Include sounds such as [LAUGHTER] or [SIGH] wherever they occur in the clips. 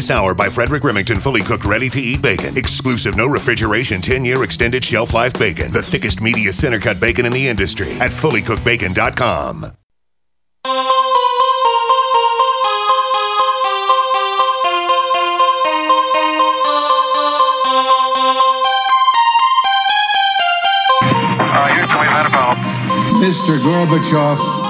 This hour by Frederick Remington fully cooked, ready to eat bacon. Exclusive, no refrigeration, 10 year extended shelf life bacon. The thickest, meatiest center cut bacon in the industry at fullycookedbacon.com. Mr. Gorbachev,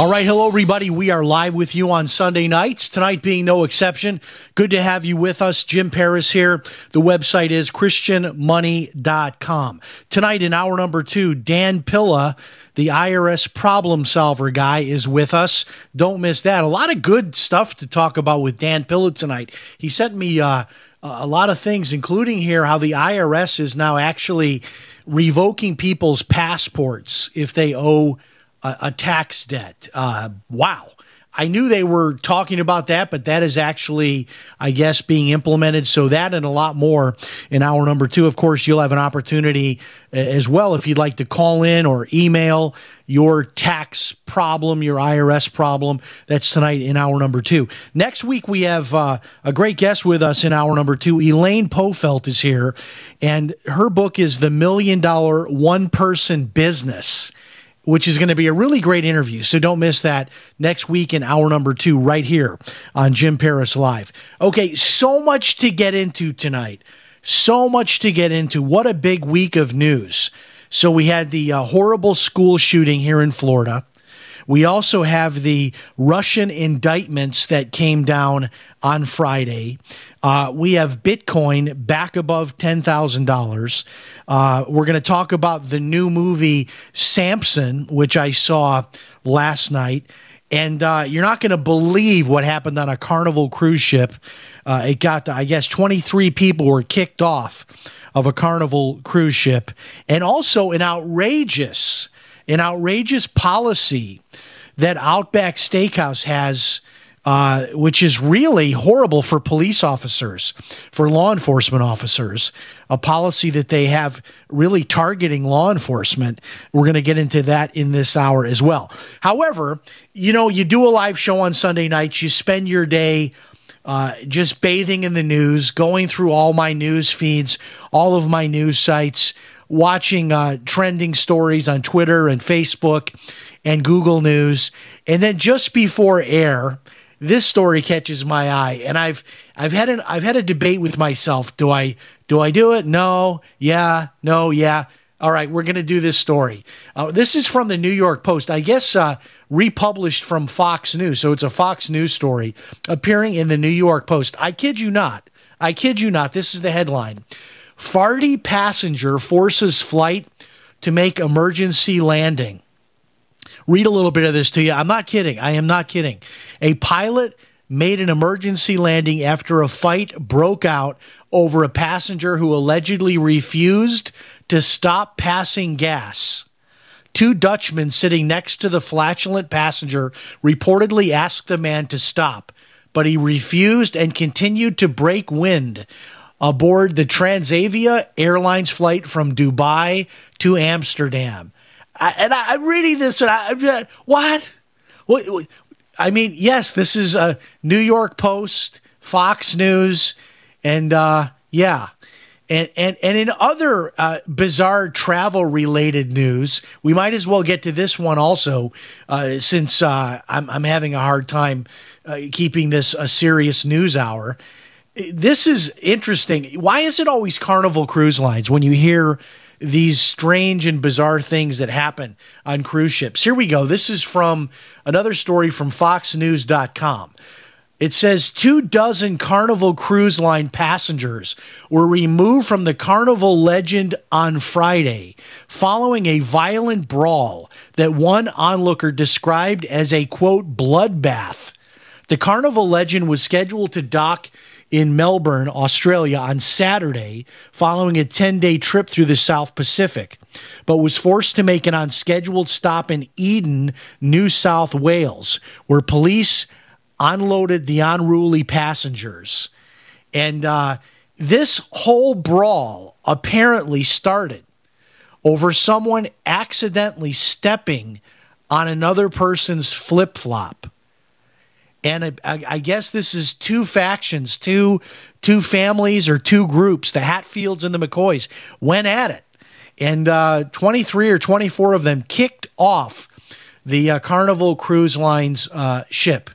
All right, hello, everybody. We are live with you on Sunday nights, tonight being no exception. Good to have you with us. Jim Paris here. The website is ChristianMoney.com. Tonight, in hour number two, Dan Pilla, the IRS problem solver guy, is with us. Don't miss that. A lot of good stuff to talk about with Dan Pilla tonight. He sent me uh, a lot of things, including here how the IRS is now actually revoking people's passports if they owe a, a tax debt. Uh, wow. I knew they were talking about that, but that is actually, I guess, being implemented. So that and a lot more in hour number two. Of course, you'll have an opportunity uh, as well if you'd like to call in or email your tax problem, your IRS problem. That's tonight in hour number two. Next week, we have uh, a great guest with us in hour number two. Elaine Pofeldt is here, and her book is The Million Dollar One Person Business which is going to be a really great interview. So don't miss that next week in hour number two, right here on Jim Paris Live. Okay, so much to get into tonight. So much to get into. What a big week of news. So we had the uh, horrible school shooting here in Florida. We also have the Russian indictments that came down on Friday. Uh, we have Bitcoin back above $10,000. Uh, we're going to talk about the new movie Samson, which I saw last night. And uh, you're not going to believe what happened on a Carnival cruise ship. Uh, it got, I guess, 23 people were kicked off of a Carnival cruise ship. And also an outrageous, an outrageous policy that Outback Steakhouse has uh, which is really horrible for police officers, for law enforcement officers. A policy that they have really targeting law enforcement. We're going to get into that in this hour as well. However, you know, you do a live show on Sunday nights, you spend your day. Uh, just bathing in the news, going through all my news feeds, all of my news sites, watching uh, trending stories on Twitter and Facebook and Google News. And then just before air, this story catches my eye, and I've I've had an I've had a debate with myself. Do I do I do it? No. Yeah. No. Yeah. All right, we're going to do this story. Uh, this is from the New York Post, I guess, uh, republished from Fox News. So it's a Fox News story appearing in the New York Post. I kid you not. I kid you not. This is the headline Farty passenger forces flight to make emergency landing read a little bit of this to you. I'm not kidding. I am not kidding. A pilot made an emergency landing after a fight broke out over a passenger who allegedly refused to stop passing gas. Two Dutchmen sitting next to the flatulent passenger reportedly asked the man to stop, but he refused and continued to break wind aboard the Transavia Airlines flight from Dubai to Amsterdam. I, and I, am reading this, and I, am like, what? what? I mean, yes, this is a New York Post, Fox News, and uh, yeah. And, and, and in other uh, bizarre travel related news, we might as well get to this one also, uh, since uh, I'm, I'm having a hard time uh, keeping this a serious news hour. This is interesting. Why is it always Carnival Cruise Lines when you hear these strange and bizarre things that happen on cruise ships. Here we go. This is from another story from FoxNews.com. It says two dozen Carnival Cruise Line passengers were removed from the Carnival Legend on Friday following a violent brawl that one onlooker described as a quote bloodbath. The Carnival Legend was scheduled to dock in Melbourne, Australia on Saturday following a 10 day trip through the South Pacific, but was forced to make an unscheduled stop in Eden, New South Wales, where police unloaded the unruly passengers. And uh, this whole brawl apparently started over someone accidentally stepping on another person's flip flop. And I, I, guess this is two factions, two two families or two groups. The Hatfields and the McCoys went at it, and uh, 23 or 24 of them kicked off the uh, Carnival Cruise Lines uh, ship.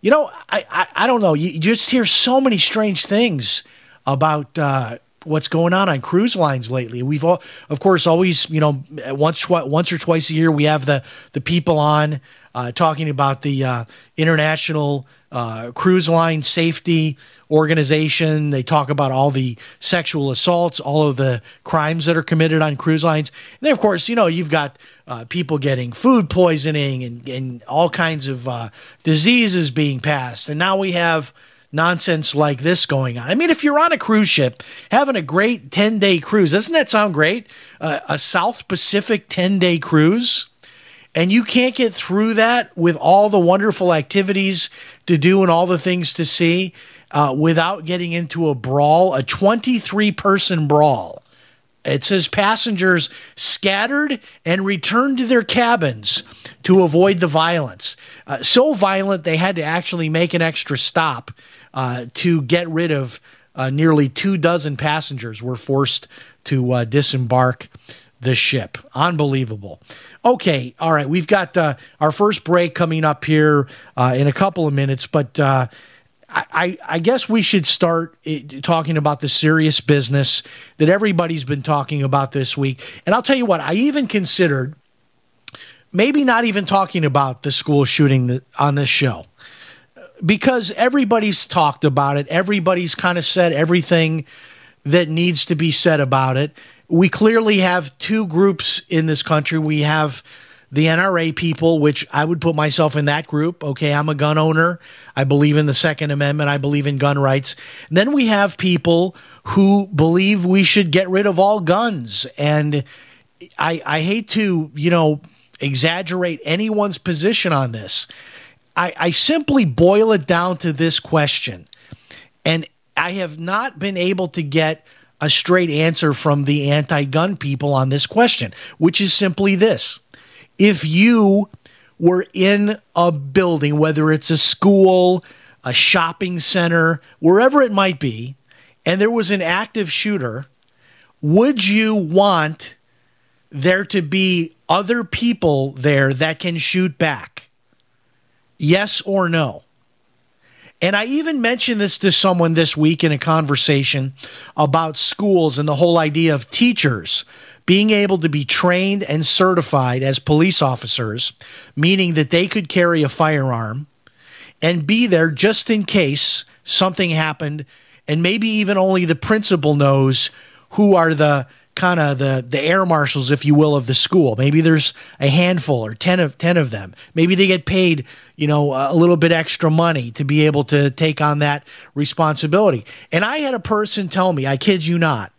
You know, I, I, I don't know. You, just hear so many strange things about uh, what's going on on cruise lines lately. We've all, of course, always you know once twi- once or twice a year we have the the people on uh, talking about the uh, international uh, cruise line safety organization. They talk about all the sexual assaults, all of the crimes that are committed on cruise lines. And then, of course, you know you've got uh, people getting food poisoning and, and all kinds of uh, diseases being passed, and now we have nonsense like this going on. I mean, if you're on a cruise ship having a great 10 day cruise, doesn't that sound great? Uh, a South Pacific 10 day cruise and you can't get through that with all the wonderful activities to do and all the things to see uh, without getting into a brawl, a 23 person brawl. It says passengers scattered and returned to their cabins to avoid the violence. Uh, so violent, they had to actually make an extra stop uh, to get rid of uh, nearly two dozen passengers were forced to uh, disembark the ship. Unbelievable. Okay, all right. We've got uh, our first break coming up here uh, in a couple of minutes, but uh, I, I, guess we should start eh, talking about the serious business that everybody's been talking about this week. And I'll tell you what, I even considered maybe not even talking about the school shooting on this show because everybody's talked about it. Everybody's kind of said everything that needs to be said about it we clearly have two groups in this country. We have the NRA people, which I would put myself in that group. Okay, I'm a gun owner. I believe in the Second Amendment. I believe in gun rights. And then we have people who believe we should get rid of all guns. And I, I hate to, you know, exaggerate anyone's position on this. I, I simply boil it down to this question. And I have not been able to get a straight answer from the anti gun people on this question, which is simply this. If you were in a building, whether it's a school, a shopping center, wherever it might be, and there was an active shooter, would you want there to be other people there that can shoot back? Yes or no? And I even mentioned this to someone this week in a conversation about schools and the whole idea of teachers being able to be trained and certified as police officers, meaning that they could carry a firearm and be there just in case something happened. And maybe even only the principal knows who are the kind of the the air marshals, if you will, of the school. Maybe there's a handful or ten of ten of them. Maybe they get paid, you know, a little bit extra money to be able to take on that responsibility. And I had a person tell me, I kid you not,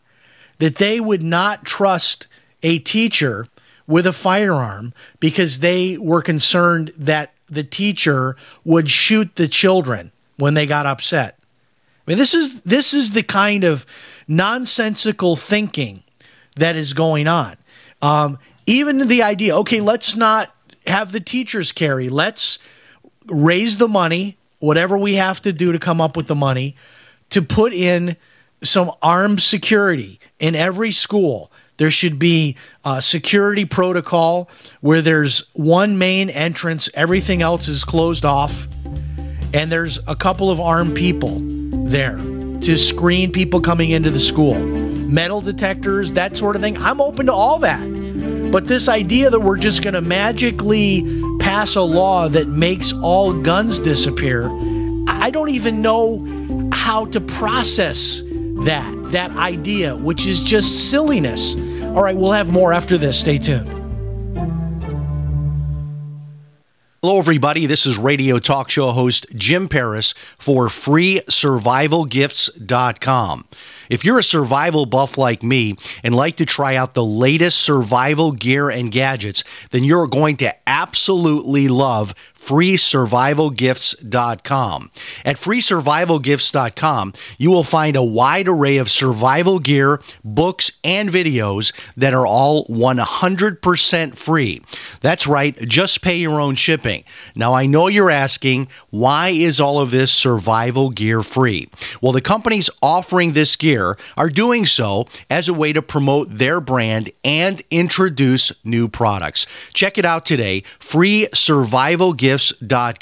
that they would not trust a teacher with a firearm because they were concerned that the teacher would shoot the children when they got upset. I mean, this is this is the kind of nonsensical thinking that is going on. Um, even the idea, okay, let's not have the teachers carry. Let's raise the money, whatever we have to do to come up with the money, to put in some armed security in every school. There should be a security protocol where there's one main entrance, everything else is closed off, and there's a couple of armed people there to screen people coming into the school metal detectors, that sort of thing. I'm open to all that. But this idea that we're just going to magically pass a law that makes all guns disappear, I don't even know how to process that that idea, which is just silliness. All right, we'll have more after this. Stay tuned. Hello, everybody. This is radio talk show host Jim Paris for FreeSurvivalGifts.com. If you're a survival buff like me and like to try out the latest survival gear and gadgets, then you're going to absolutely love freesurvivalgifts.com. At freesurvivalgifts.com, you will find a wide array of survival gear, books, and videos that are all 100% free. That's right, just pay your own shipping. Now, I know you're asking, why is all of this survival gear free? Well, the company's offering this gear are doing so as a way to promote their brand and introduce new products. Check it out today, freesurvivalgifts.com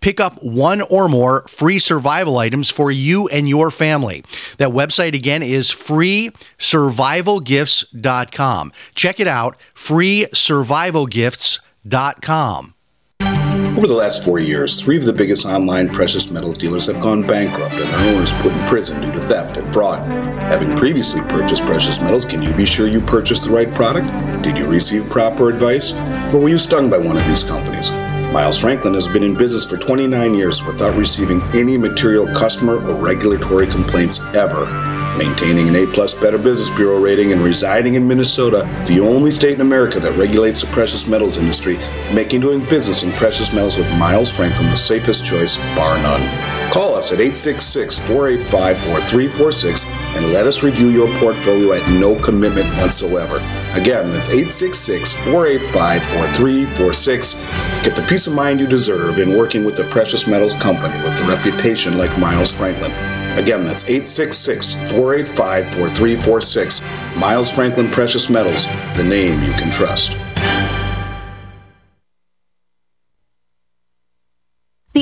Pick up one or more free survival items for you and your family. That website again is freesurvivalgifts.com. Check it out, freesurvivalgifts.com. Over the last four years, three of the biggest online precious metals dealers have gone bankrupt and their owners put in prison due to theft and fraud. Having previously purchased precious metals, can you be sure you purchased the right product? Did you receive proper advice? Or were you stung by one of these companies? Miles Franklin has been in business for 29 years without receiving any material customer or regulatory complaints ever. Maintaining an A-plus Better Business Bureau rating and residing in Minnesota, the only state in America that regulates the precious metals industry, making doing business in precious metals with Miles Franklin the safest choice, bar none. Call us at 866-485-4346 and let us review your portfolio at no commitment whatsoever. Again, that's 866-485-4346. Get the peace of mind you deserve in working with the precious metals company with a reputation like Miles Franklin. Again, that's 866 485 4346. Miles Franklin Precious Metals, the name you can trust.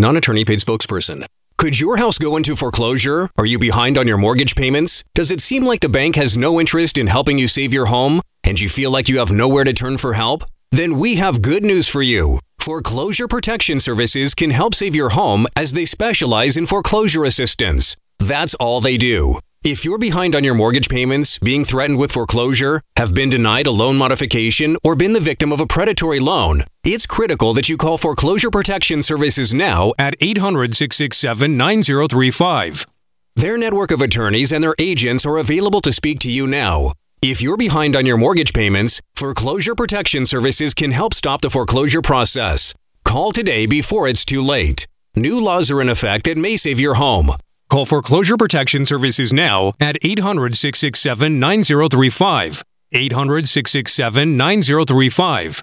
Non attorney paid spokesperson. Could your house go into foreclosure? Are you behind on your mortgage payments? Does it seem like the bank has no interest in helping you save your home? And you feel like you have nowhere to turn for help? Then we have good news for you. Foreclosure Protection Services can help save your home as they specialize in foreclosure assistance. That's all they do. If you're behind on your mortgage payments, being threatened with foreclosure, have been denied a loan modification, or been the victim of a predatory loan, it's critical that you call Foreclosure Protection Services now at 800 667 9035. Their network of attorneys and their agents are available to speak to you now. If you're behind on your mortgage payments, Foreclosure Protection Services can help stop the foreclosure process. Call today before it's too late. New laws are in effect that may save your home. Call Foreclosure Protection Services now at 800 667 9035. 800 667 9035.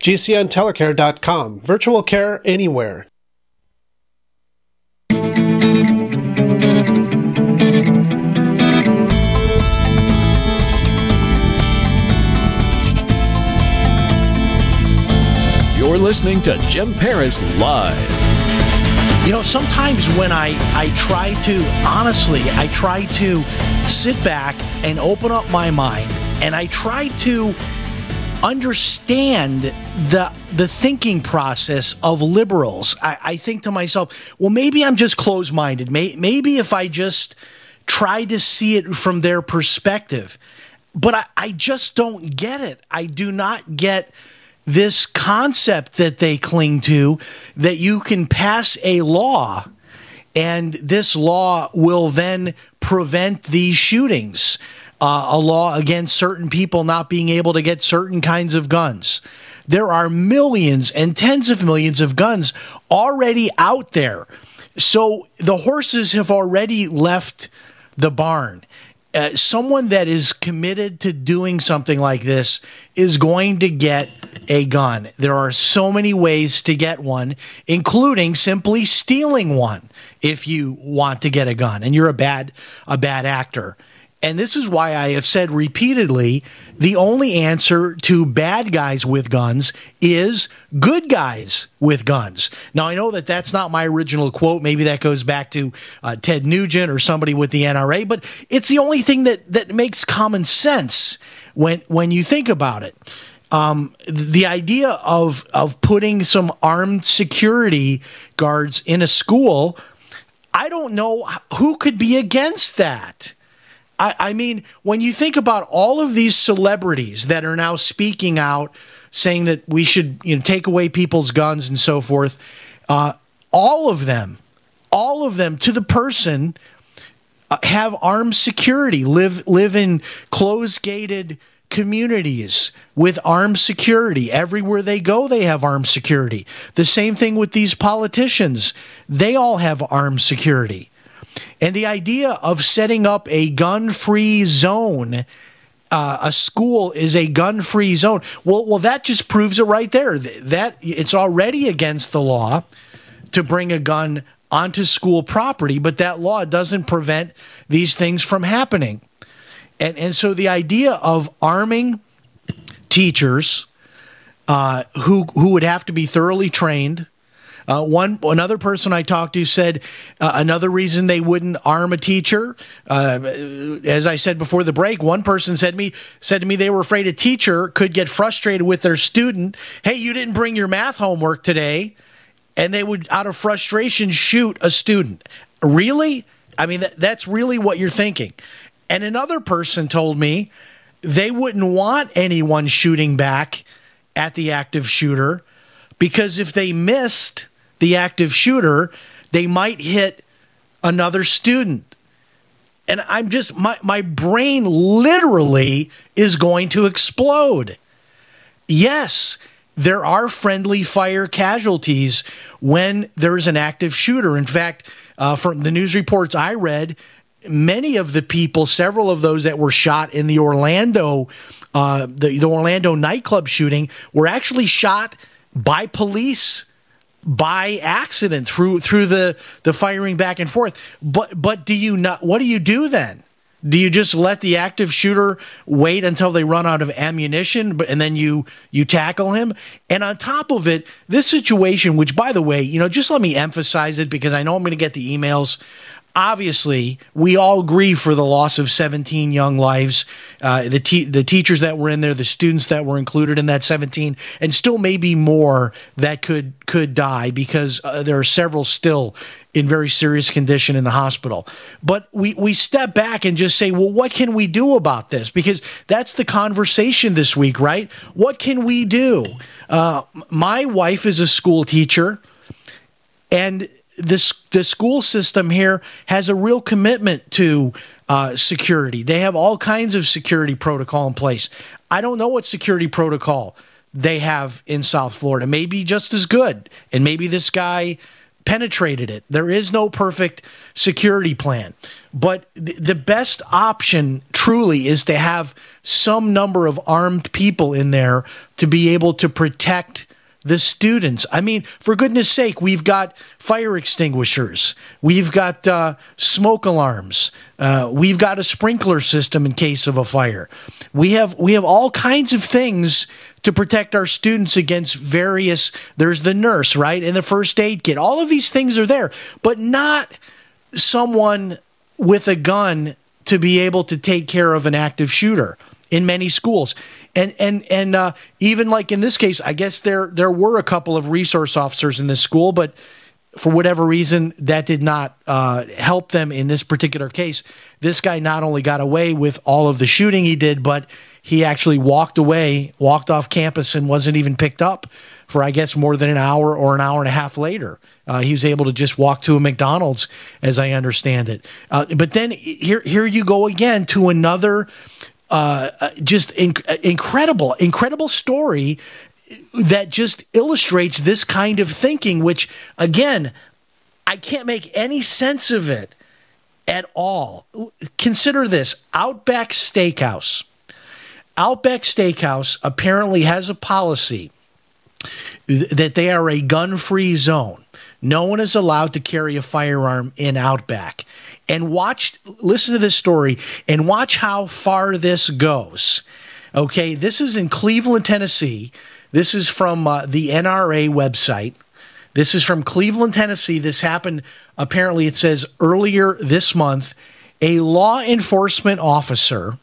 GCNTelecare.com. Virtual care anywhere. You're listening to Jim Paris Live. You know, sometimes when I, I try to, honestly, I try to sit back and open up my mind and I try to understand the the thinking process of liberals. I, I think to myself, well, maybe I'm just closed minded. May, maybe if I just try to see it from their perspective, but I, I just don't get it. I do not get this concept that they cling to that you can pass a law and this law will then prevent these shootings. Uh, a law against certain people not being able to get certain kinds of guns. There are millions and tens of millions of guns already out there. So the horses have already left the barn. Uh, someone that is committed to doing something like this is going to get a gun. There are so many ways to get one, including simply stealing one if you want to get a gun and you're a bad a bad actor. And this is why I have said repeatedly the only answer to bad guys with guns is good guys with guns. Now, I know that that's not my original quote. Maybe that goes back to uh, Ted Nugent or somebody with the NRA, but it's the only thing that, that makes common sense when, when you think about it. Um, the idea of, of putting some armed security guards in a school, I don't know who could be against that. I, I mean, when you think about all of these celebrities that are now speaking out, saying that we should you know take away people's guns and so forth, uh, all of them, all of them to the person uh, have armed security, live live in closed gated communities with armed security. Everywhere they go, they have armed security. The same thing with these politicians. They all have armed security. And the idea of setting up a gun free zone. Uh, a school is a gun-free zone. Well, well, that just proves it right there. That it's already against the law to bring a gun onto school property, but that law doesn't prevent these things from happening. And and so the idea of arming teachers uh, who who would have to be thoroughly trained uh, one another person I talked to said uh, another reason they wouldn't arm a teacher, uh, as I said before the break, one person said me said to me they were afraid a teacher could get frustrated with their student. Hey, you didn't bring your math homework today, and they would out of frustration shoot a student. Really? I mean, that, that's really what you're thinking. And another person told me they wouldn't want anyone shooting back at the active shooter because if they missed, the active shooter, they might hit another student. And I'm just, my, my brain literally is going to explode. Yes, there are friendly fire casualties when there's an active shooter. In fact, uh, from the news reports I read, many of the people, several of those that were shot in the Orlando, uh, the, the Orlando nightclub shooting, were actually shot by police by accident through through the the firing back and forth. But but do you not? What do you do then? Do you just let the active shooter wait until they run out of ammunition, but and then you you tackle him? And on top of it, this situation, which by the way, you know, just let me emphasize it because I know I'm going to get the emails obviously we all grieve for the loss of 17 young lives. Uh, the, te- the teachers that were in there the students that were included in that 17 and still maybe more that could could die because uh, there are several still in very serious condition in the hospital. But we we step back and just say well what can we do about this? Because that's the conversation this week right? What can we do? Uh, my wife is a school teacher and this the school system here has a real commitment to uh, security. They have all kinds of security protocol in place. I don't know what security protocol they have in South Florida. Maybe just as good, and maybe this guy penetrated it. There is no perfect security plan, but th- the best option truly is to have some number of armed people in there to be able to protect the students. I mean, for goodness sake, we've got fire extinguishers, we've got uh, smoke alarms, uh, we've got a sprinkler system in case of a fire. We have we have all kinds of things to protect our students against various. There's the nurse, right, and the first aid kit. All of these things are there, but not someone with a gun to be able to take care of an active shooter in many schools. And and and uh, even like in this case, I guess there there were a couple of resource officers in this school, but for whatever reason, that did not uh, help them in this particular case. This guy not only got away with all of the shooting he did, but he actually walked away, walked off campus, and wasn't even picked up for I guess more than an hour or an hour and a half later. Uh, he was able to just walk to a McDonald's, as I understand it. Uh, but then here, here you go again to another uh, uh just incredible, incredible story that just illustrates this kind of thinking. Which again, I can't make any sense of it at all. Consider this: Outback Steakhouse. Outback Steakhouse apparently has a policy that they are a gun free zone. No one is allowed to carry a firearm in Outback. And watch, listen to this story and watch how far this goes. Okay, this is in Cleveland, Tennessee. This is from uh, the NRA website. This is from Cleveland, Tennessee. This happened, apparently, it says earlier this month. A law enforcement officer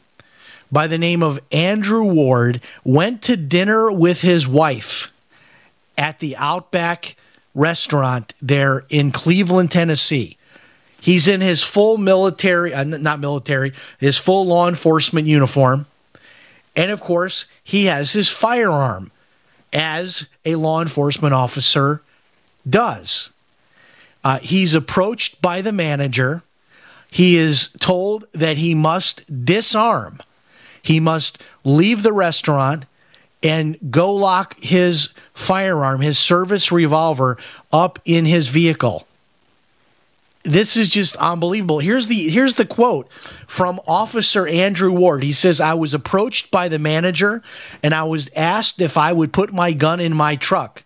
by the name of Andrew Ward went to dinner with his wife at the Outback restaurant there in Cleveland, Tennessee. He's in his full military, uh, not military, his full law enforcement uniform. And of course, he has his firearm as a law enforcement officer does. Uh, he's approached by the manager. He is told that he must disarm he must leave the restaurant and go lock his firearm, his service revolver, up in his vehicle. This is just unbelievable. Here's the here's the quote from Officer Andrew Ward. He says, "I was approached by the manager and I was asked if I would put my gun in my truck.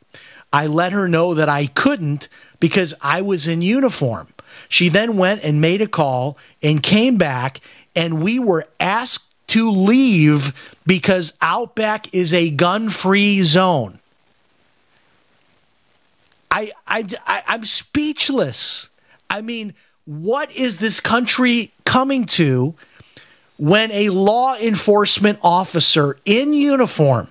I let her know that I couldn't because I was in uniform. She then went and made a call and came back and we were asked to leave because Outback is a gun free zone. I, I, I, I'm speechless. I mean, what is this country coming to when a law enforcement officer in uniform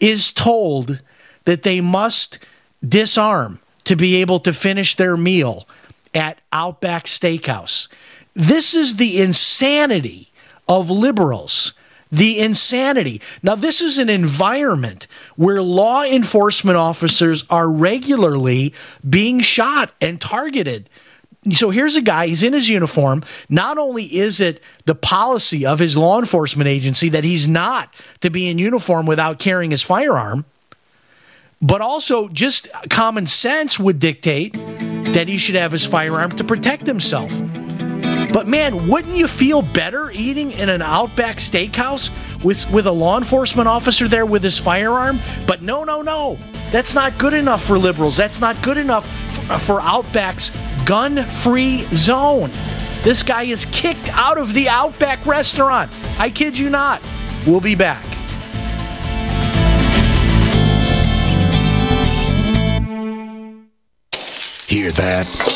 is told that they must disarm to be able to finish their meal at Outback Steakhouse? This is the insanity of liberals. The insanity. Now, this is an environment where law enforcement officers are regularly being shot and targeted. So here's a guy, he's in his uniform. Not only is it the policy of his law enforcement agency that he's not to be in uniform without carrying his firearm, but also just common sense would dictate that he should have his firearm to protect himself. But man, wouldn't you feel better eating in an Outback steakhouse with, with a law enforcement officer there with his firearm? But no, no, no. That's not good enough for liberals. That's not good enough for, uh, for Outback's gun free zone. This guy is kicked out of the Outback restaurant. I kid you not. We'll be back. Hear that?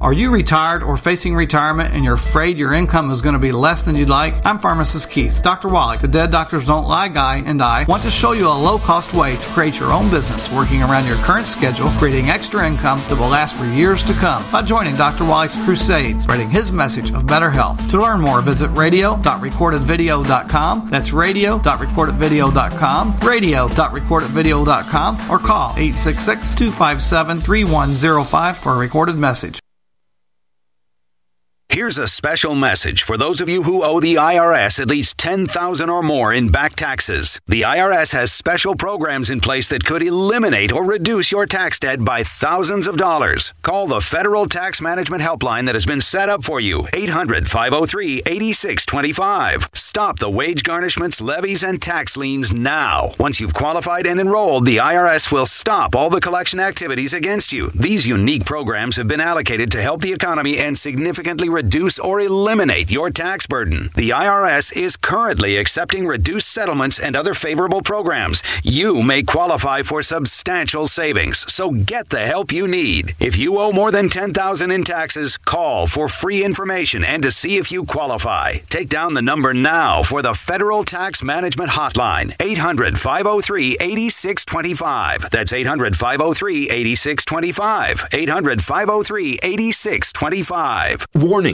Are you retired or facing retirement and you're afraid your income is going to be less than you'd like? I'm pharmacist Keith. Dr. Wallach, the Dead Doctors Don't Lie guy, and I want to show you a low cost way to create your own business working around your current schedule, creating extra income that will last for years to come by joining Dr. Wallach's crusades, spreading his message of better health. To learn more, visit radio.recordedvideo.com. That's radio.recordedvideo.com, radio.recordedvideo.com, or call 866 257 3105 for a recorded message. Here's a special message for those of you who owe the IRS at least 10,000 or more in back taxes. The IRS has special programs in place that could eliminate or reduce your tax debt by thousands of dollars. Call the Federal Tax Management Helpline that has been set up for you. 800-503-8625. Stop the wage garnishments, levies and tax liens now. Once you've qualified and enrolled, the IRS will stop all the collection activities against you. These unique programs have been allocated to help the economy and significantly reduce reduce or eliminate your tax burden. The IRS is currently accepting reduced settlements and other favorable programs. You may qualify for substantial savings, so get the help you need. If you owe more than 10000 in taxes, call for free information and to see if you qualify. Take down the number now for the Federal Tax Management Hotline, 800 503 8625. That's 800 503 8625. 800 503 8625. Warning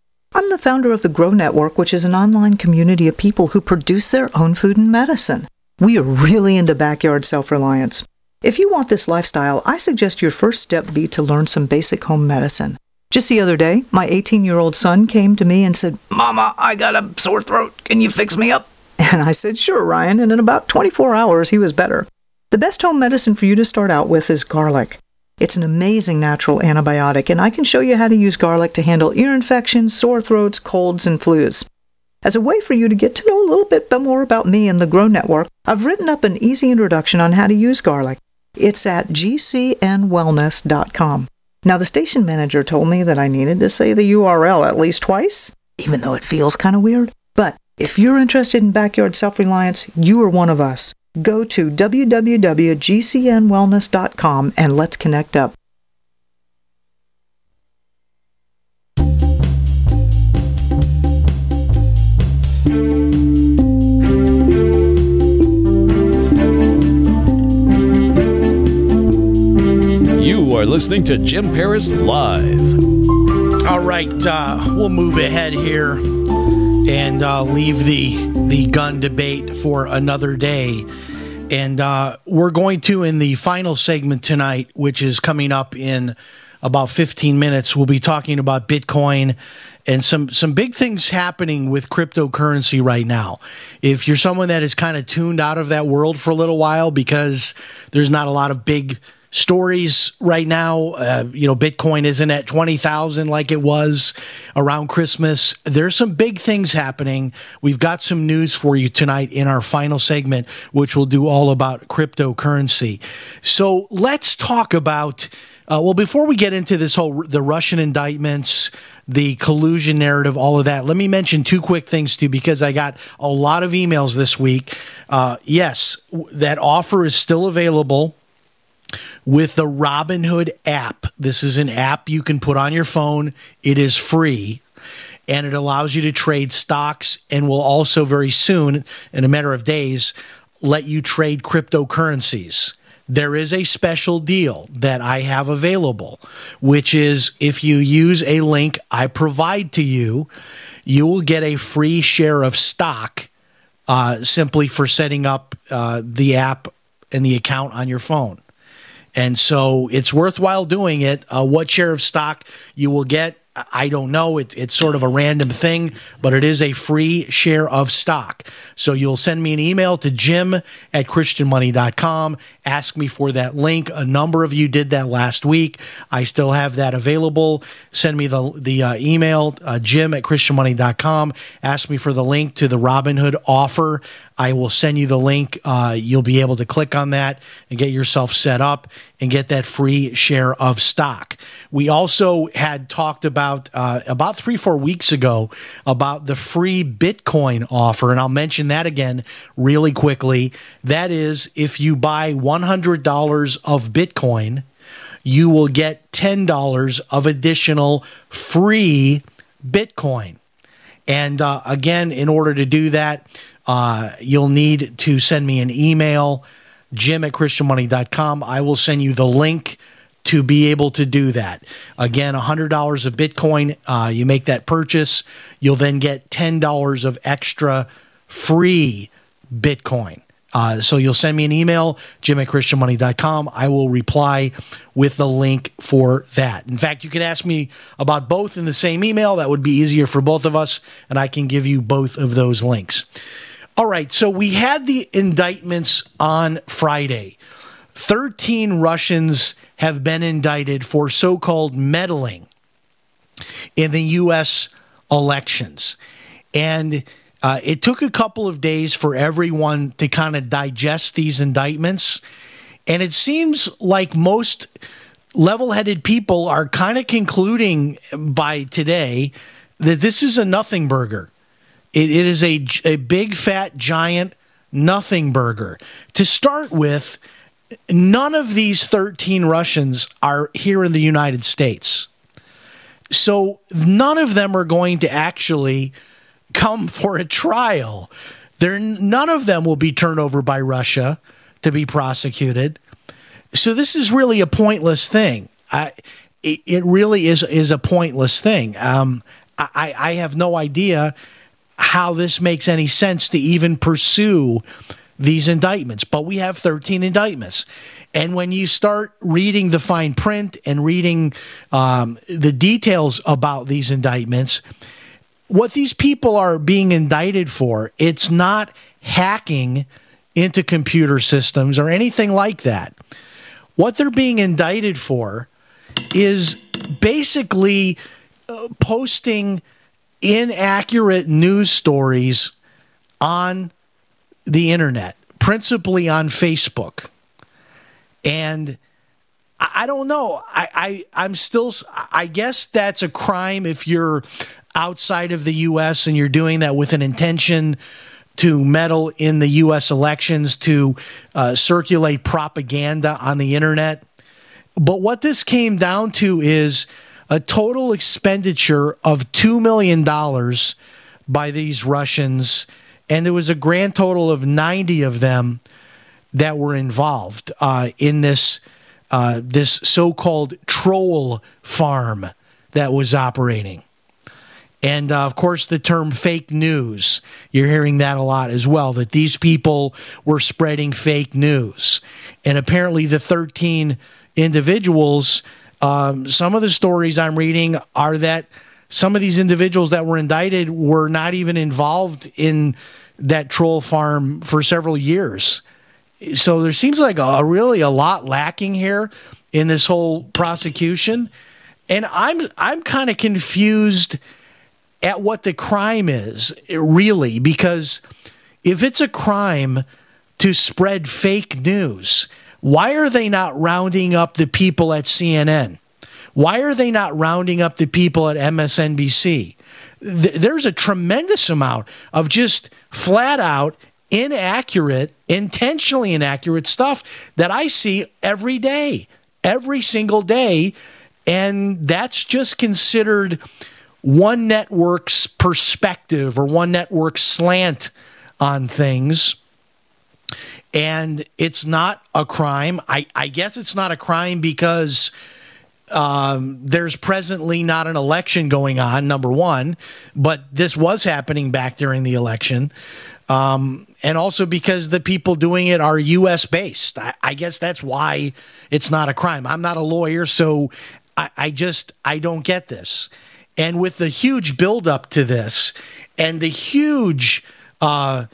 I'm the founder of the Grow Network, which is an online community of people who produce their own food and medicine. We are really into backyard self reliance. If you want this lifestyle, I suggest your first step be to learn some basic home medicine. Just the other day, my 18 year old son came to me and said, Mama, I got a sore throat. Can you fix me up? [LAUGHS] And I said, Sure, Ryan. And in about 24 hours, he was better. The best home medicine for you to start out with is garlic. It's an amazing natural antibiotic, and I can show you how to use garlic to handle ear infections, sore throats, colds, and flus. As a way for you to get to know a little bit more about me and the Grow Network, I've written up an easy introduction on how to use garlic. It's at gcnwellness.com. Now, the station manager told me that I needed to say the URL at least twice, even though it feels kind of weird. But if you're interested in backyard self reliance, you are one of us. Go to www.gcnwellness.com and let's connect up. You are listening to Jim Paris Live. All right, uh, we'll move ahead here and uh, leave the the gun debate for another day. And uh, we're going to in the final segment tonight, which is coming up in about 15 minutes. We'll be talking about Bitcoin and some some big things happening with cryptocurrency right now. If you're someone that is kind of tuned out of that world for a little while because there's not a lot of big stories right now. Uh, you know, Bitcoin isn't at 20,000 like it was around Christmas. There's some big things happening. We've got some news for you tonight in our final segment, which will do all about cryptocurrency. So let's talk about. Uh, well, before we get into this whole the Russian indictments, the collusion narrative, all of that, let me mention two quick things too, because I got a lot of emails this week. Uh, yes, that offer is still available with the Robinhood app. This is an app you can put on your phone. It is free and it allows you to trade stocks and will also very soon, in a matter of days, let you trade cryptocurrencies. There is a special deal that I have available, which is if you use a link I provide to you, you will get a free share of stock uh, simply for setting up uh, the app and the account on your phone. And so it's worthwhile doing it. Uh, what share of stock you will get, I don't know. It, it's sort of a random thing, but it is a free share of stock. So you'll send me an email to jim at christianmoney.com. Ask me for that link. A number of you did that last week. I still have that available. Send me the, the uh, email, uh, jim at christianmoney.com. Ask me for the link to the Robinhood offer. I will send you the link. Uh, you'll be able to click on that and get yourself set up and get that free share of stock. We also had talked about uh, about three, four weeks ago about the free Bitcoin offer, and I'll mention that again really quickly. That is, if you buy $100 of Bitcoin, you will get $10 of additional free Bitcoin. And uh, again, in order to do that, uh, you'll need to send me an email, jim at christianmoney.com. I will send you the link to be able to do that. Again, $100 of Bitcoin, uh, you make that purchase, you'll then get $10 of extra free Bitcoin. Uh, so you'll send me an email, jim at christianmoney.com. I will reply with the link for that. In fact, you can ask me about both in the same email. That would be easier for both of us, and I can give you both of those links. All right, so we had the indictments on Friday. 13 Russians have been indicted for so called meddling in the U.S. elections. And uh, it took a couple of days for everyone to kind of digest these indictments. And it seems like most level headed people are kind of concluding by today that this is a nothing burger. It, it is a, a big, fat, giant nothing burger. To start with, none of these 13 Russians are here in the United States. So none of them are going to actually come [LAUGHS] for a trial. There, none of them will be turned over by Russia to be prosecuted. So this is really a pointless thing. I, it, it really is is a pointless thing. Um, I, I have no idea how this makes any sense to even pursue these indictments. But we have 13 indictments. And when you start reading the fine print and reading um, the details about these indictments, what these people are being indicted for, it's not hacking into computer systems or anything like that. What they're being indicted for is basically uh, posting inaccurate news stories on the internet, principally on Facebook. And I, don't know. I, I I'm still. I guess that's a crime if you're outside of the U.S. and you're doing that with an intention to meddle in the U.S. elections, to uh, circulate propaganda on the internet. But what this came down to is a total expenditure of $2 million by these Russians, and there was a grand total of 90 of them that were involved uh, in this, uh, this so called troll farm that was operating. And uh, of course, the term fake news. You're hearing that a lot as well, that these people were spreading fake news. And apparently, the 13 individuals, um, some of the stories I'm reading are that some of these individuals that were indicted were not even involved in that troll farm for several years. So there seems like a, really a lot lacking here in this whole prosecution. And I'm I'm kind of confused at what the crime is, really, because if it's a crime to spread fake news, why are they not rounding up the people at CNN? Why are they not rounding up the people at MSNBC? There's a tremendous amount of just flat out inaccurate, intentionally inaccurate stuff that I see every day, every single day. And that's just considered one network's perspective or one network's slant on things. And it's not a crime. I, I guess it's not a crime because um, there's presently not an election going on, number one, but this was happening back during the election. Um, and also because the people doing it are U.S. based. I, I, guess that's why it's not a crime. I'm not a lawyer, so I, I just I don't get this. And with the huge buildup to this and the huge, uh,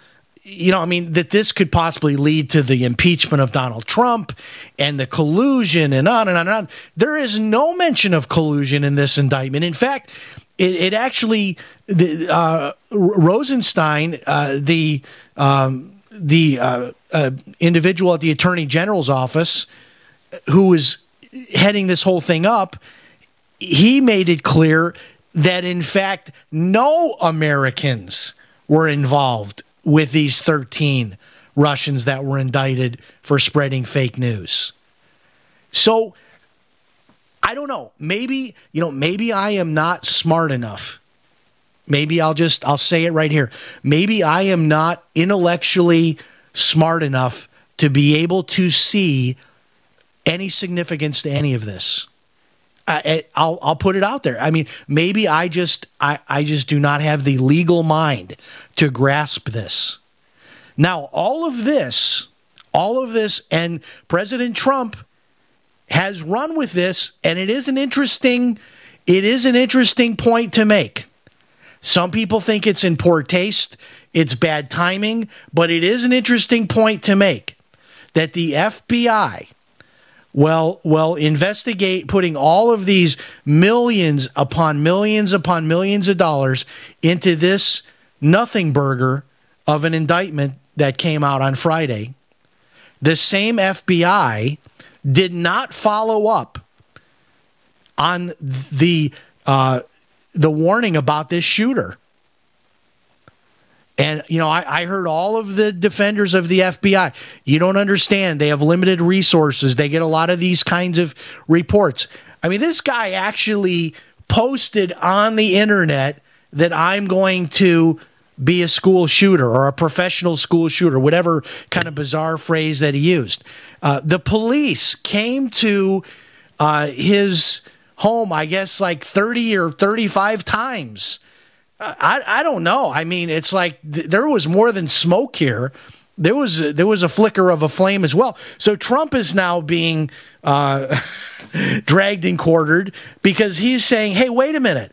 you know, I mean, that this could possibly lead to the impeachment of Donald Trump and the collusion and on and on and on. There is no mention of collusion in this indictment. In fact, it, it actually, the, uh, Rosenstein, uh, the um, the uh, uh, individual at the Attorney General's office, who was heading this whole thing up, he made it clear that in fact no Americans were involved with these 13 Russians that were indicted for spreading fake news. So I don't know. Maybe, you know, maybe I am not smart enough. Maybe I'll just I'll say it right here. Maybe I am not intellectually smart enough to be able to see any significance to any of this. I, will I'll put it out there. I mean, maybe I just I, I just do not have the legal mind to grasp this. Now, all of this, all of this, and President Trump has run with this, and it is an interesting, it is an interesting point to make. Some people think it's in poor taste, it's bad timing, but it is an interesting point to make that the FBI well well investigate putting all of these millions upon millions upon millions of dollars into this nothing burger of an indictment that came out on Friday. The same FBI did not follow up on the uh, the warning about this shooter. And, you know, I, I, heard all of the defenders of the FBI. You don't understand. They have limited resources. They get a lot of these kinds of reports. I mean, this guy actually posted on the internet that I'm going to be a school shooter or a professional school shooter, whatever kind of bizarre phrase that he used. Uh, the police came to uh, his home, I guess, like 30 or 35 times I, I don't know. I mean, it's like th- there was more than smoke here. There was there was a flicker of a flame as well. So Trump is now being uh, [LAUGHS] dragged and quartered because he's saying, "Hey, wait a minute!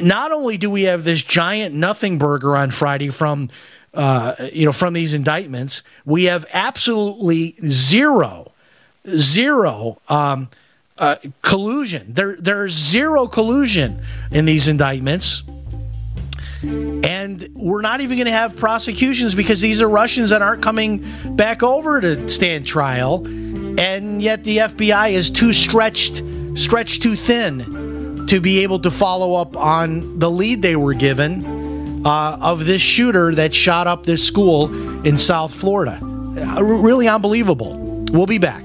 Not only do we have this giant nothing burger on Friday from uh, you know from these indictments, we have absolutely zero, zero." Um, uh, collusion. There, there's zero collusion in these indictments. And we're not even going to have prosecutions because these are Russians that aren't coming back over to stand trial. And yet the FBI is too stretched, stretched too thin to be able to follow up on the lead they were given uh, of this shooter that shot up this school in South Florida. Uh, really unbelievable. We'll be back.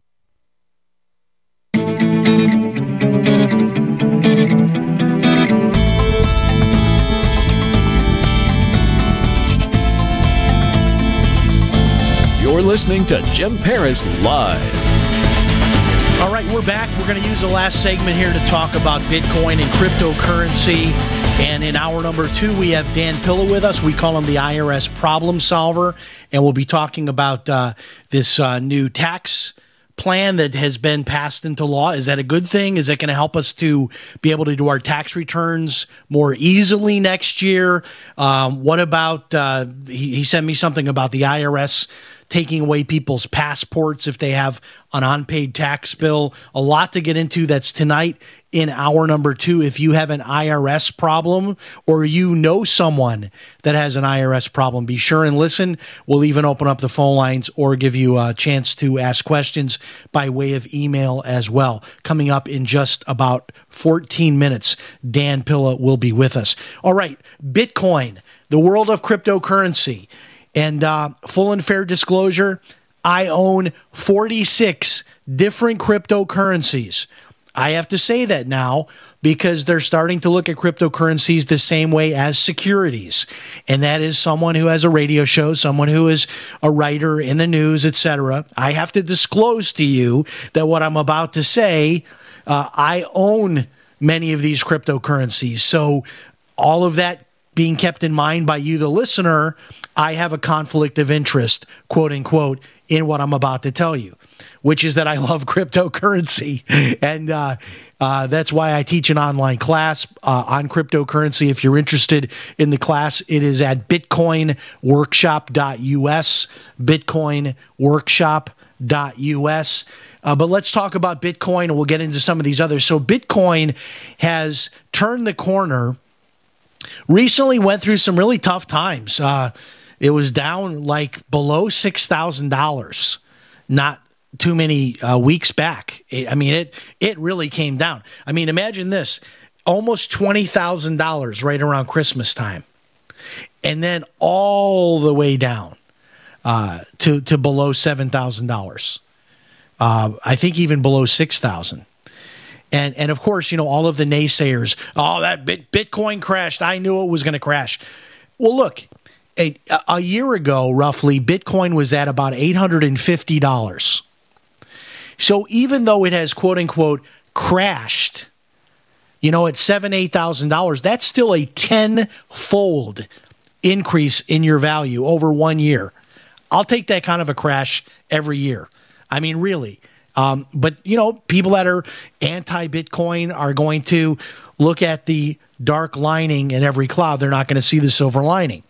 You're listening to Jim Paris Live. All right, we're back. We're going to use the last segment here to talk about Bitcoin and cryptocurrency. And in hour number two, we have Dan Pilla with us. We call him the IRS problem solver. And we'll be talking about uh, this uh, new tax plan that has been passed into law. Is that a good thing? Is that going to help us to be able to do our tax returns more easily next year? Um, what about, uh, he, he sent me something about the IRS taking away people's passports if they have an unpaid tax bill. A lot to get into that's tonight in hour number two. If you have an IRS problem or you know someone that has an IRS problem, be sure and listen. We'll even open up the phone lines or give you a chance to ask questions by way of email as well. Coming up in just about 14 minutes, Dan Pilla will be with us. All right, Bitcoin, the world of cryptocurrency. And uh, full and fair disclosure, I own 46 different cryptocurrencies. I have to say that now because they're starting to look at cryptocurrencies the same way as securities. And that is someone who has a radio show, someone who is a writer in the news, etc. I have to disclose to you that what I'm about to say, uh, I own many of these cryptocurrencies. So all of that being kept in mind by you, the listener, I have a conflict of interest, quote unquote, in what I'm about to tell you, which is that I love [LAUGHS] cryptocurrency. And uh, uh, that's why I teach an online class uh, on cryptocurrency. If you're interested in the class, it is at bitcoinworkshop.us, bitcoinworkshop.us. Uh, but let's talk about Bitcoin and we'll get into some of these others. So, Bitcoin has turned the corner recently went through some really tough times. Uh, it was down like below six thousand dollars, not too many uh, weeks back. It, I mean, it it really came down. I mean, imagine this: almost twenty thousand dollars right around Christmas time, and then all the way down uh, to to below seven thousand uh, dollars. I think even below six thousand. And and of course, you know, all of the naysayers, oh, that bit, Bitcoin crashed. I knew it was going to crash. Well, look, a, a year ago, roughly, Bitcoin was at about $850. So even though it has quote unquote crashed, you know, at seven, eight thousand dollars, that's still a tenfold increase in your value over one year. I'll take that kind of a crash every year. I mean, really, Um, but you know, people that are anti-Bitcoin are going to look at the dark lining in every cloud. They're not going to see the silver lining.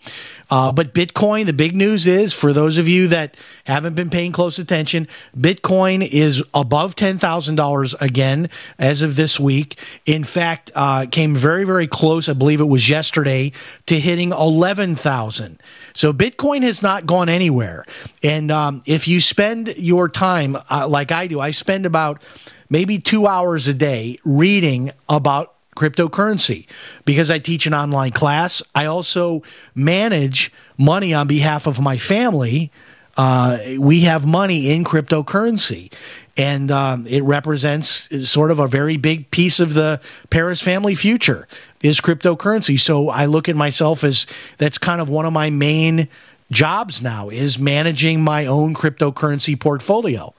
Uh, but Bitcoin, the big news is for those of you that haven't been paying close attention, Bitcoin is above $10,000 again as of this week. In fact, uh, came very, very close, I believe it was yesterday, to hitting 11,000. So Bitcoin has not gone anywhere. And um, if you spend your time uh, like I do, I spend about maybe two hours a day reading about cryptocurrency because I teach an online class. I also manage money on behalf of my family. Uh, we have money in cryptocurrency, and um, it represents sort of a very big piece of the Paris family future is cryptocurrency. So I look at myself as that's kind of one of my main jobs now is managing my own cryptocurrency portfolio.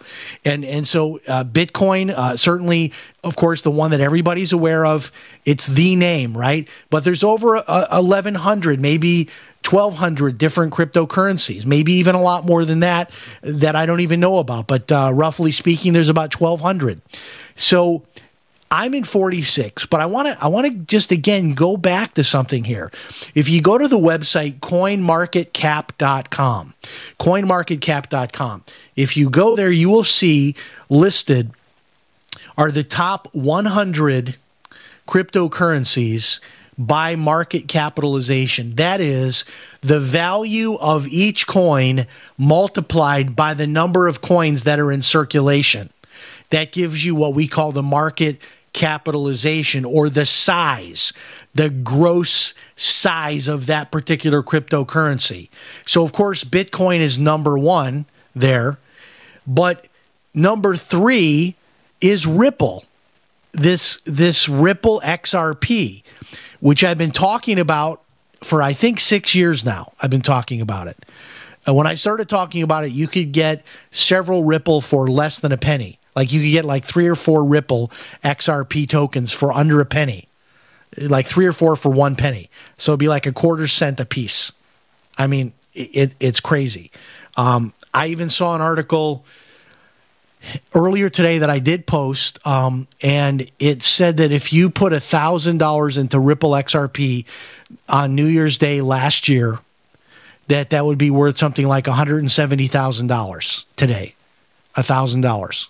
And and so uh, bitcoin uh, certainly of course the one that everybody's aware of it's the name right? But there's over uh, 1100 maybe 1200 different cryptocurrencies maybe even a lot more than that that i don't even know about. But uh, roughly speaking there's about 1200 so I'm in 46, but I want to I want to just again go back to something here. If you go to the website coinmarketcap.com, coinmarketcap.com, if you go there you will see listed are the top 100 cryptocurrencies by market capitalization. That is the value of each coin multiplied by the number of coins that are in circulation. That gives you what we call the market capitalization or the size, the gross size of that particular cryptocurrency. So, of course, Bitcoin is number one there, but number three is Ripple. This this Ripple XRP, which I've been talking about for I think six years now. I've been talking about it. And when I started talking about it, you could get several Ripple for less than a penny. Like you could get like three or four Ripple XRP tokens for under a penny, like three or four for one penny. So it'd be like a quarter cent a piece. I mean, it, it's crazy. Um, I even saw an article earlier today that I did post, um, and it said that if you put thousand dollars into Ripple XRP on New Year's Day last year, that that would be worth something like one hundred and seventy thousand dollars today, thousand dollars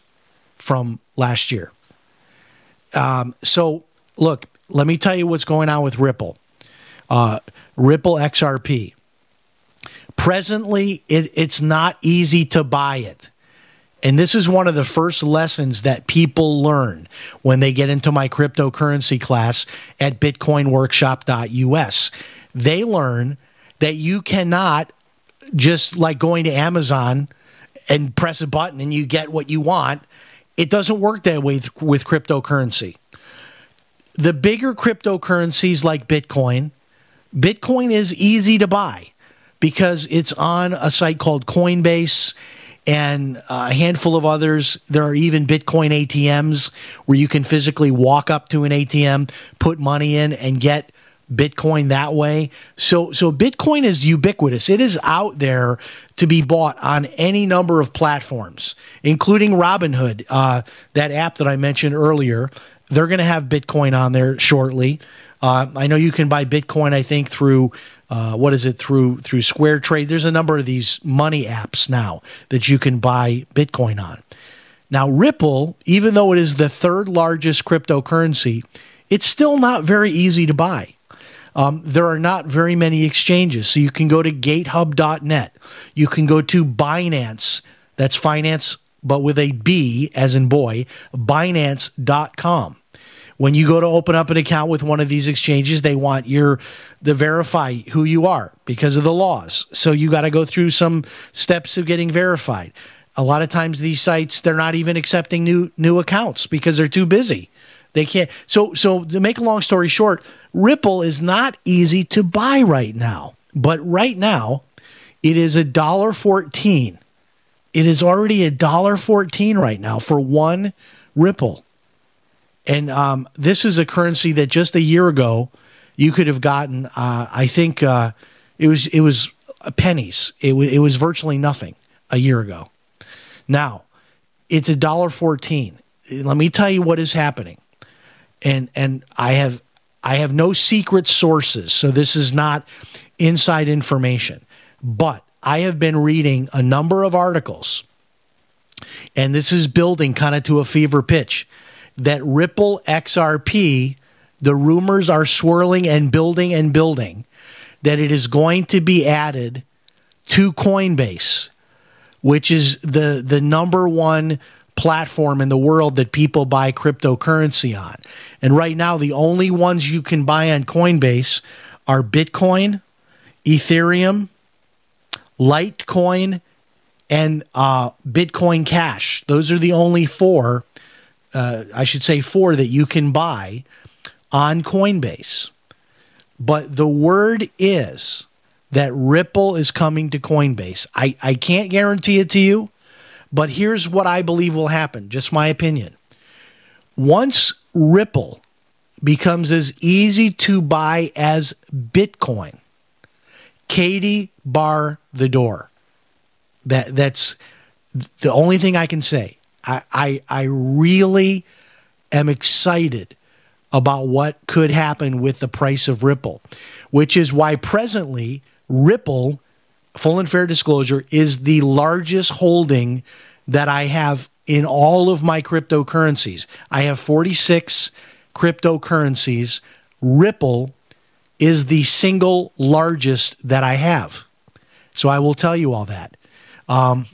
from last year. Um, so, look, let me tell you what's going on with Ripple. Uh, Ripple XRP. Presently, it, it's not easy to buy it. And this is one of the first lessons that people learn when they get into my cryptocurrency class at bitcoinworkshop.us. They learn that you cannot just like going to Amazon and press a button and you get what you want it doesn't work that way with cryptocurrency. The bigger cryptocurrencies like Bitcoin, Bitcoin is easy to buy because it's on a site called Coinbase and a handful of others. There are even Bitcoin ATMs where you can physically walk up to an ATM, put money in, and get Bitcoin that way. So so Bitcoin is ubiquitous. It is out there to be bought on any number of platforms, including Robinhood, uh, that app that I mentioned earlier. They're going to have Bitcoin on there shortly. Uh, I know you can buy Bitcoin. I think through uh, what is it through through Square Trade. There's a number of these money apps now that you can buy Bitcoin on. Now Ripple, even though it is the third largest cryptocurrency, it's still not very easy to buy. Um, there are not very many exchanges. So you can go to gatehub.net. You can go to Binance, that's finance, but with a B as in boy, binance.com. When you go to open up an account with one of these exchanges, they want your to verify who you are because of the laws. So you got to go through some steps of getting verified. A lot of times these sites they're not even accepting new new accounts because they're too busy. They can't. So so to make a long story short, Ripple is not easy to buy right now. But right now, it is a dollar fourteen. It is already a dollar fourteen right now for one Ripple. And um, this is a currency that just a year ago you could have gotten. Uh, I think uh, it was it was pennies. It, w- it was virtually nothing a year ago. Now it's a dollar fourteen. Let me tell you what is happening, and and I have I have no secret sources, so this is not inside information. But I have been reading a number of articles, and this is building kind of to a fever pitch that Ripple XRP, the rumors are swirling and building and building that it is going to be added to Coinbase, which is the the number one platform in the world that people buy cryptocurrency on. And right now the only ones you can buy on Coinbase are Bitcoin, Ethereum, Litecoin, and uh, Bitcoin Cash. Those are the only four, uh, I should say, four that you can buy on Coinbase. But the word is that Ripple is coming to Coinbase. I, I can't guarantee it to you, but here's what I believe will happen, just my opinion. Once Ripple becomes as easy to buy as Bitcoin, Katie bar the door. That that's the only thing I can say. I I, I really am excited about what could happen with the price of Ripple, which is why presently Ripple, full and fair disclosure, is the largest holding that I have in all of my cryptocurrencies. I have 46 cryptocurrencies. Ripple is the single largest that I have. So I will tell you all that. Um,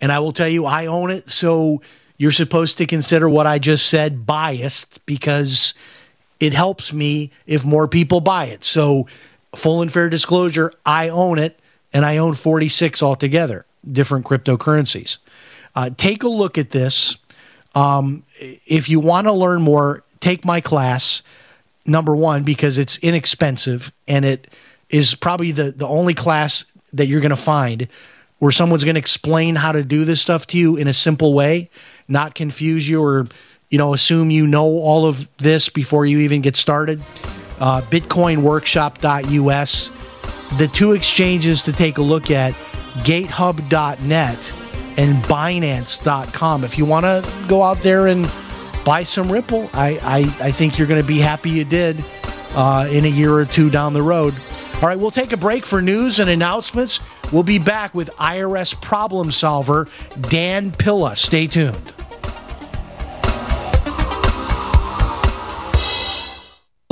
and I will tell you I own it. So you're supposed to consider what I just said biased because it helps me if more people buy it. So, full and fair disclosure, I own it and I own 46 altogether, different cryptocurrencies. Uh, take a look at this. Um, if you want to learn more, take my class, number one, because it's inexpensive and it is probably the, the only class that you're going to find where someone's going to explain how to do this stuff to you in a simple way, not confuse you or you know assume you know all of this before you even get started. Uh, BitcoinWorkshop.us. The two exchanges to take a look at: GateHub.net and Binance.com. If you want to go out there and buy some Ripple, I I, I think you're going to be happy you did uh, in a year or two down the road. All right, we'll take a break for news and announcements. We'll be back with IRS problem solver Dan Pilla. Stay tuned.